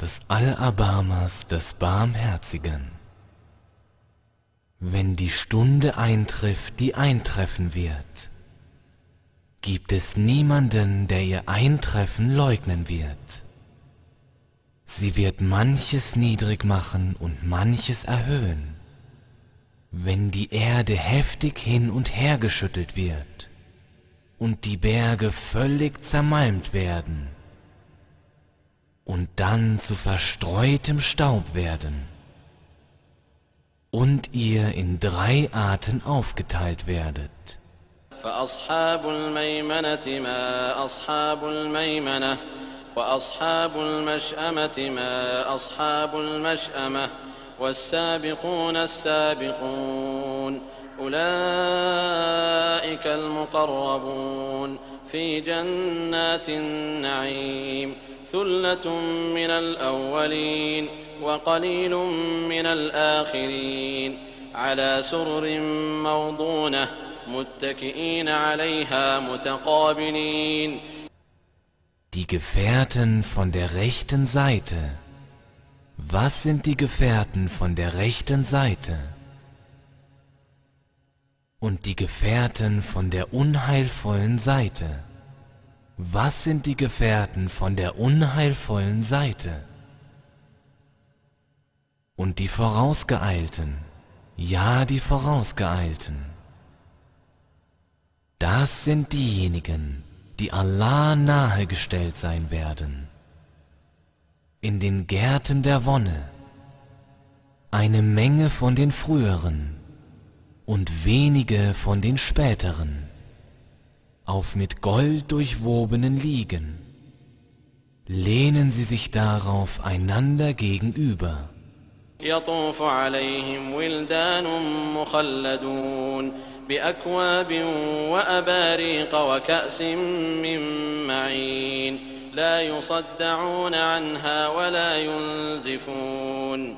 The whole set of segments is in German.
des Allerbarmers, des Barmherzigen. Wenn die Stunde eintrifft, die eintreffen wird, gibt es niemanden, der ihr Eintreffen leugnen wird. Sie wird manches niedrig machen und manches erhöhen, wenn die Erde heftig hin und her geschüttelt wird und die Berge völlig zermalmt werden und dann zu verstreutem Staub werden und ihr in drei Arten aufgeteilt werdet. فأصحاب الميمنة ما أصحاب الميمنة وأصحاب المشأمة ما أصحاب المشأمة والسابقون السابقون أولئك المقربون في جنات النعيم ثلة من الأولين وقليل من الآخرين على سرر موضونة متكئين عليها متقابلين Die Gefährten von der rechten Seite. Was sind die Gefährten von der rechten Seite? Und die Gefährten von der unheilvollen Seite. Was sind die Gefährten von der unheilvollen Seite? Und die Vorausgeeilten, ja die Vorausgeeilten. Das sind diejenigen, die Allah nahegestellt sein werden. In den Gärten der Wonne eine Menge von den früheren und wenige von den späteren, auf mit Gold durchwobenen Liegen. Lehnen sie sich darauf einander gegenüber. يطوف عليهم ولدان مخلدون بأكواب وأباريق وكأس من معين لا يصدعون عنها ولا ينزفون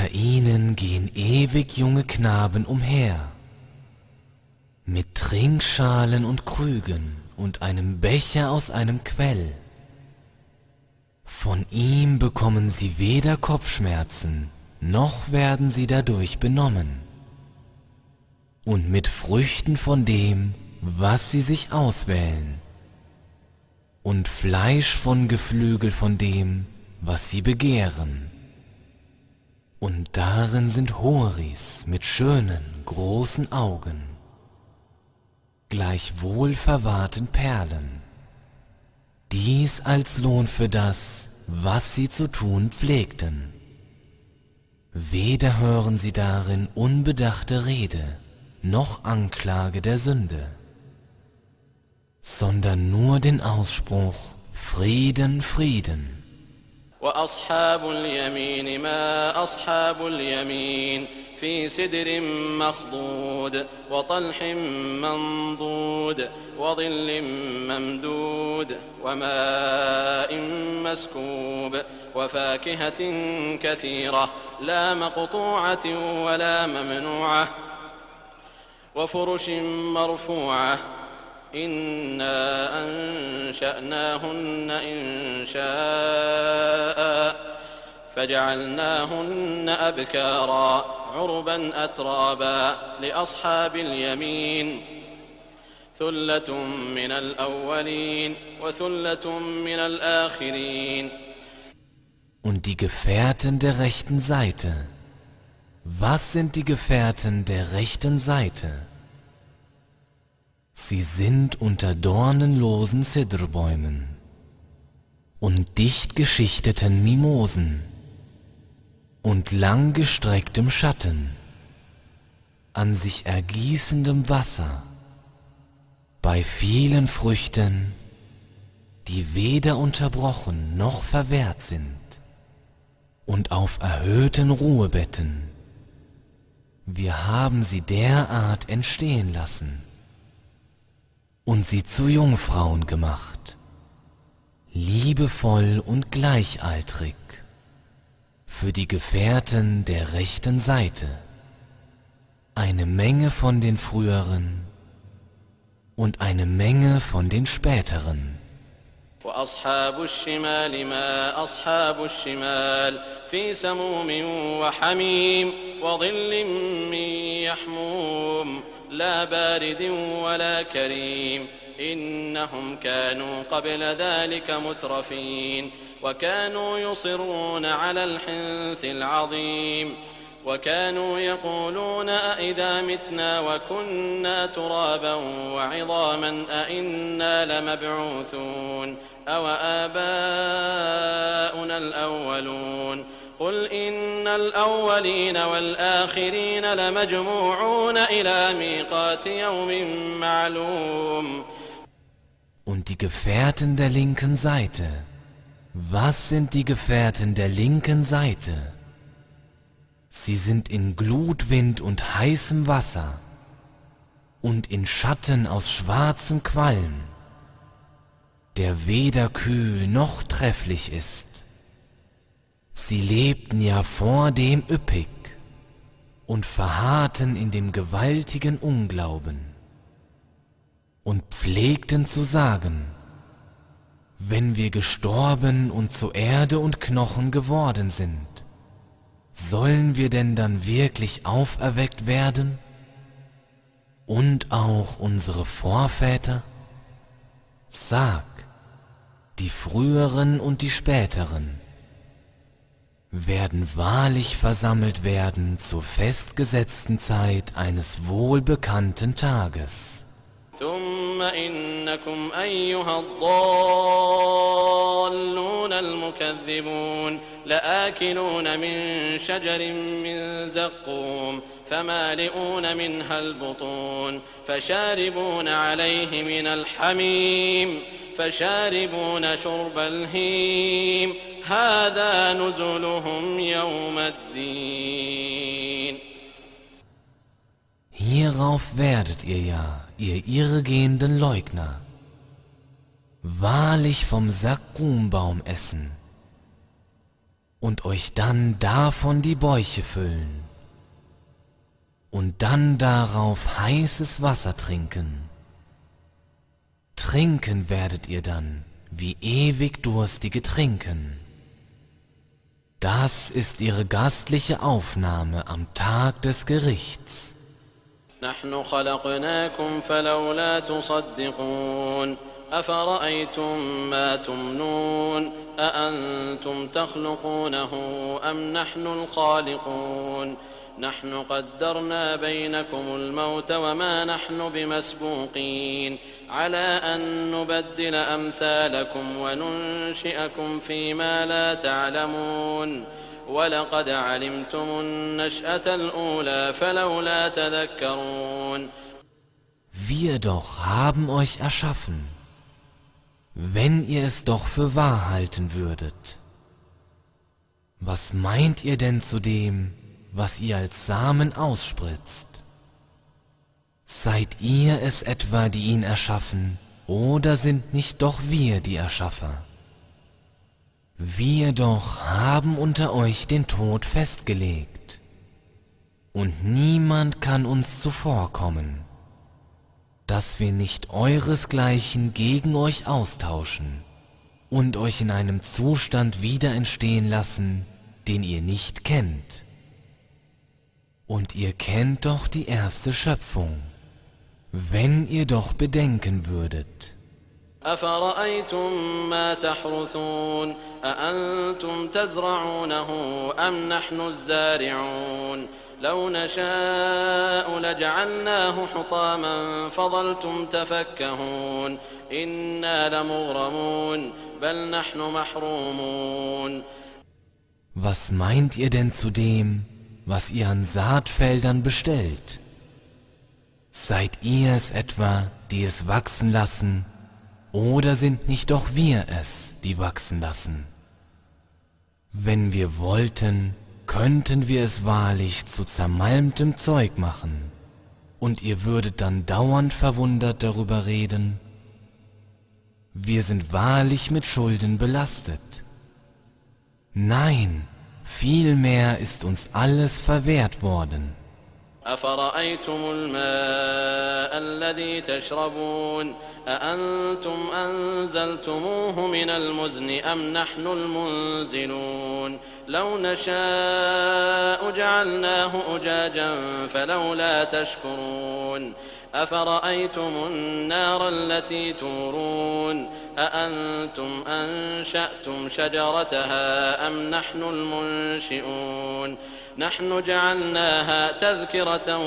Unter ihnen gehen ewig junge Knaben umher, mit Trinkschalen und Krügen und einem Becher aus einem Quell. Von ihm bekommen sie weder Kopfschmerzen, noch werden sie dadurch benommen. Und mit Früchten von dem, was sie sich auswählen. Und Fleisch von Geflügel von dem, was sie begehren. Und darin sind Horis mit schönen, großen Augen, gleichwohl verwahrten Perlen. Dies als Lohn für das, was sie zu tun pflegten. Weder hören sie darin unbedachte Rede, noch Anklage der Sünde, sondern nur den Ausspruch Frieden, Frieden. وأصحاب اليمين ما أصحاب اليمين في سدر مخضود وطلح منضود وظل ممدود وماء مسكوب وفاكهة كثيرة لا مقطوعة ولا ممنوعة وفرش مرفوعة إنا أنشأناهن إنشاء فجعلناهن أبكارا عربا أترابا لأصحاب اليمين ثلة من الأولين وثلة من الآخرين Und die Gefährten der rechten Seite. Was sind die Gefährten der rechten Seite? Sie sind unter dornenlosen Zidrbäumen und dicht geschichteten Mimosen und langgestrecktem Schatten, an sich ergießendem Wasser, bei vielen Früchten, die weder unterbrochen noch verwehrt sind, und auf erhöhten Ruhebetten. Wir haben sie derart entstehen lassen und sie zu Jungfrauen gemacht, liebevoll und gleichaltrig für die Gefährten der rechten Seite, eine Menge von den früheren und eine Menge von den späteren. وأصحاب الشمال ما أصحاب الشمال في سموم وحميم وظل من يحموم لا بارد ولا كريم. إنهم كانوا قبل ذلك مترفين. وكانوا يصرون على الحنث العظيم. وكانوا يقولون أئذا متنا وكنا ترابا وعظاما أئنا لمبعوثون أو آباؤنا الأولون. قل إن الأولين والآخرين لمجموعون إلى ميقات يوم معلوم Und die Gefährten der linken Seite. Was sind die Gefährten der linken Seite? Sie sind in Glutwind und heißem Wasser und in Schatten aus schwarzem Qualm, der weder kühl noch trefflich ist. Sie lebten ja vor dem üppig und verharrten in dem gewaltigen Unglauben und pflegten zu sagen, wenn wir gestorben und zu Erde und Knochen geworden sind, sollen wir denn dann wirklich auferweckt werden? Und auch unsere Vorväter? Sag, die früheren und die späteren werden wahrlich versammelt werden zur festgesetzten Zeit eines wohlbekannten Tages. ثم إنكم أيها الضالون المكذبون لآكلون من شجر من زقوم فمالئون منها البطون فشاربون عليه من الحميم فشاربون شرب الهيم هذا نزلهم يوم الدين Hierauf werdet ihr ja, ihr irregehenden Leugner, wahrlich vom Sakumbaum essen und euch dann davon die Bäuche füllen und dann darauf heißes Wasser trinken. Trinken werdet ihr dann, wie ewig durstige trinken. Das ist ihre gastliche Aufnahme am Tag des Gerichts. نحن خلقناكم فلولا تصدقون أفرأيتم ما تمنون أأنتم تخلقونه أم نحن الخالقون نحن قدرنا بينكم الموت وما نحن بمسبوقين. على أن نبدل أمثالكم وننشئكم فيما لا تعلمون. ولقد علمتم النشأة الأولى فلولا تذكرون. Wir doch haben euch erschaffen, wenn ihr es doch für wahr halten würdet. Was meint ihr denn zu dem, was ihr als Samen ausspritzt? Seid ihr es etwa, die ihn erschaffen, oder sind nicht doch wir die Erschaffer? Wir doch haben unter euch den Tod festgelegt, und niemand kann uns zuvorkommen, dass wir nicht euresgleichen gegen euch austauschen und euch in einem Zustand wieder entstehen lassen, den ihr nicht kennt. Und ihr kennt doch die erste Schöpfung, wenn ihr doch bedenken würdet, أفرأيتم ما تحرثون أأنتم تزرعونه أم نحن الزارعون لو نشاء لجعلناه حطاما فظلتم تفكهون إنا لمغرمون بل نحن محرومون Was meint ihr denn zu dem, was ihr an Saatfeldern bestellt? Seid ihr es etwa, die es wachsen lassen, oder sind nicht doch wir es, die wachsen lassen? Wenn wir wollten, könnten wir es wahrlich zu zermalmtem Zeug machen, und ihr würdet dann dauernd verwundert darüber reden. Wir sind wahrlich mit Schulden belastet. Nein, vielmehr ist uns alles verwehrt worden. أفرأيتم الماء الذي تشربون أأنتم أنزلتموه من المزن أم نحن المنزلون لو نشاء جعلناه أجاجا فلولا تشكرون أفرأيتم النار التي تورون أأنتم أنشأتم شجرتها أم نحن المنشئون نحن جعلناها تذكرة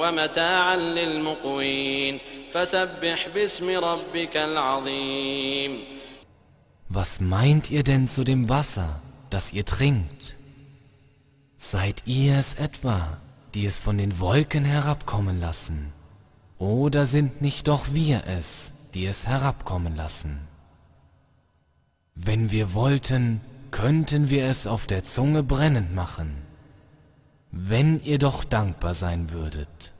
ومتاعا للمقوين فسبح باسم ربك العظيم Was meint ihr denn zu dem Wasser, das ihr trinkt? Seid ihr es etwa, die es von den Wolken herabkommen lassen? Oder sind nicht doch wir es, die es herabkommen lassen? Wenn wir wollten, könnten wir es auf der Zunge brennend machen. Wenn ihr doch dankbar sein würdet.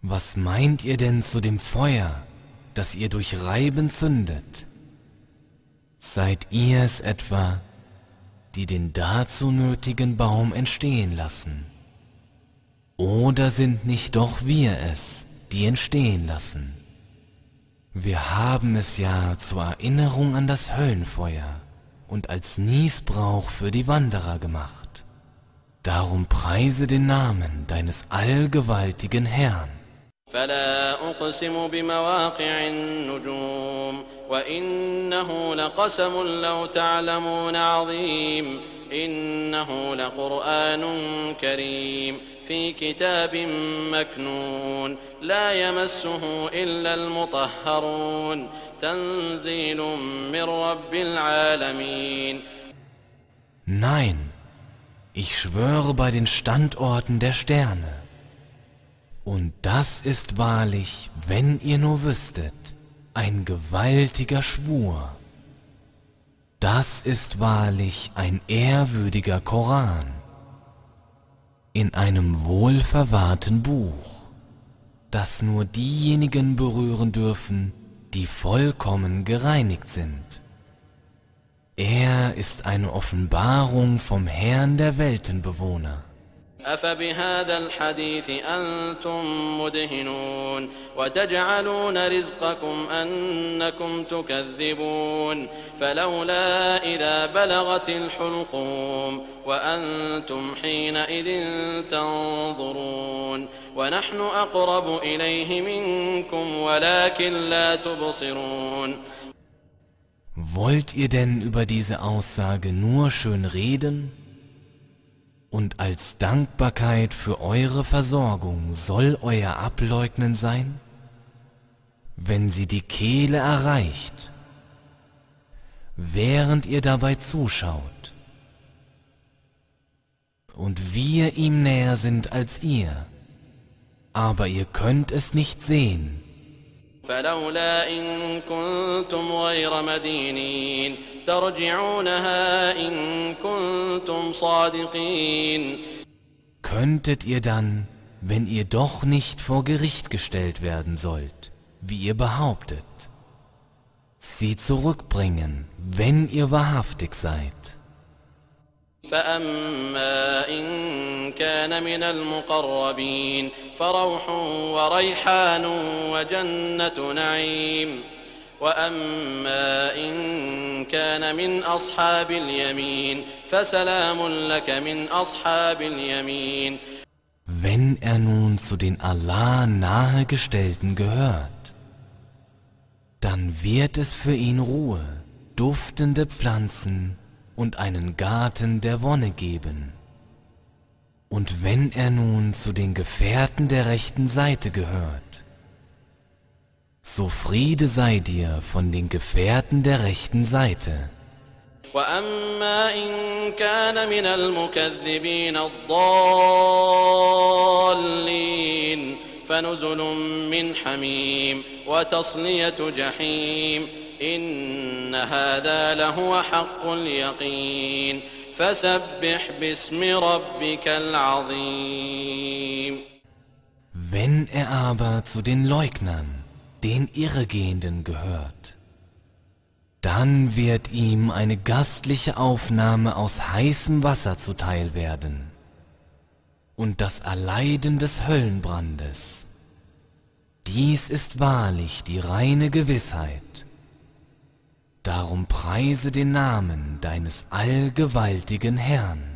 Was meint ihr denn zu dem Feuer, das ihr durch Reiben zündet? Seid ihr es etwa, die den dazu nötigen Baum entstehen lassen? Oder sind nicht doch wir es, die entstehen lassen? Wir haben es ja zur Erinnerung an das Höllenfeuer und als Niesbrauch für die Wanderer gemacht. Darum preise den Namen deines allgewaltigen Herrn. فلا أقسم بمواقع النجوم وإنه لقسم لو تعلمون عظيم إنه لقرآن كريم في كتاب مكنون لا يمسه إلا المطهرون تنزيل من رب العالمين Nein, ich schwöre bei den Standorten der Sterne. Und das ist wahrlich, wenn ihr nur wüsstet, ein gewaltiger Schwur. Das ist wahrlich ein ehrwürdiger Koran in einem wohlverwahrten Buch, das nur diejenigen berühren dürfen, die vollkommen gereinigt sind. Er ist eine Offenbarung vom Herrn der Weltenbewohner. أفبهذا الحديث أنتم مدهنون وتجعلون رزقكم أنكم تكذبون فلولا إذا بلغت الحلقوم وأنتم حينئذ تنظرون ونحن أقرب إليه منكم ولكن لا تبصرون Wollt ihr denn über diese Aussage nur schön reden? Und als Dankbarkeit für eure Versorgung soll euer Ableugnen sein? Wenn sie die Kehle erreicht, während ihr dabei zuschaut, und wir ihm näher sind als ihr, aber ihr könnt es nicht sehen, فلولا إن كنتم غير مدينين ترجعونها إن كنتم صادقين könntet ihr dann, wenn ihr doch nicht vor Gericht gestellt werden sollt, wie ihr behauptet, sie zurückbringen, wenn ihr wahrhaftig seid. فأما إن كان من المقربين فروح وريحان وجنة نعيم وأما إن كان من أصحاب اليمين فسلام لك من أصحاب اليمين Wenn er nun zu den Allah nahegestellten gehört, dann wird es für ihn Ruhe, duftende Pflanzen und einen Garten der Wonne geben. Und wenn er nun zu den Gefährten der rechten Seite gehört, so Friede sei dir von den Gefährten der rechten Seite. وأما إن كان من المكذبين الضالين فنزل من حميم وتصلية جحيم إن هذا لهو حق اليقين فسبح باسم ربك العظيم Wenn er aber zu den Leugnern, den Irregehenden gehört, dann wird ihm eine gastliche Aufnahme aus heißem Wasser zuteil werden und das Erleiden des Höllenbrandes. Dies ist wahrlich die reine Gewissheit. Darum preise den Namen deines allgewaltigen Herrn.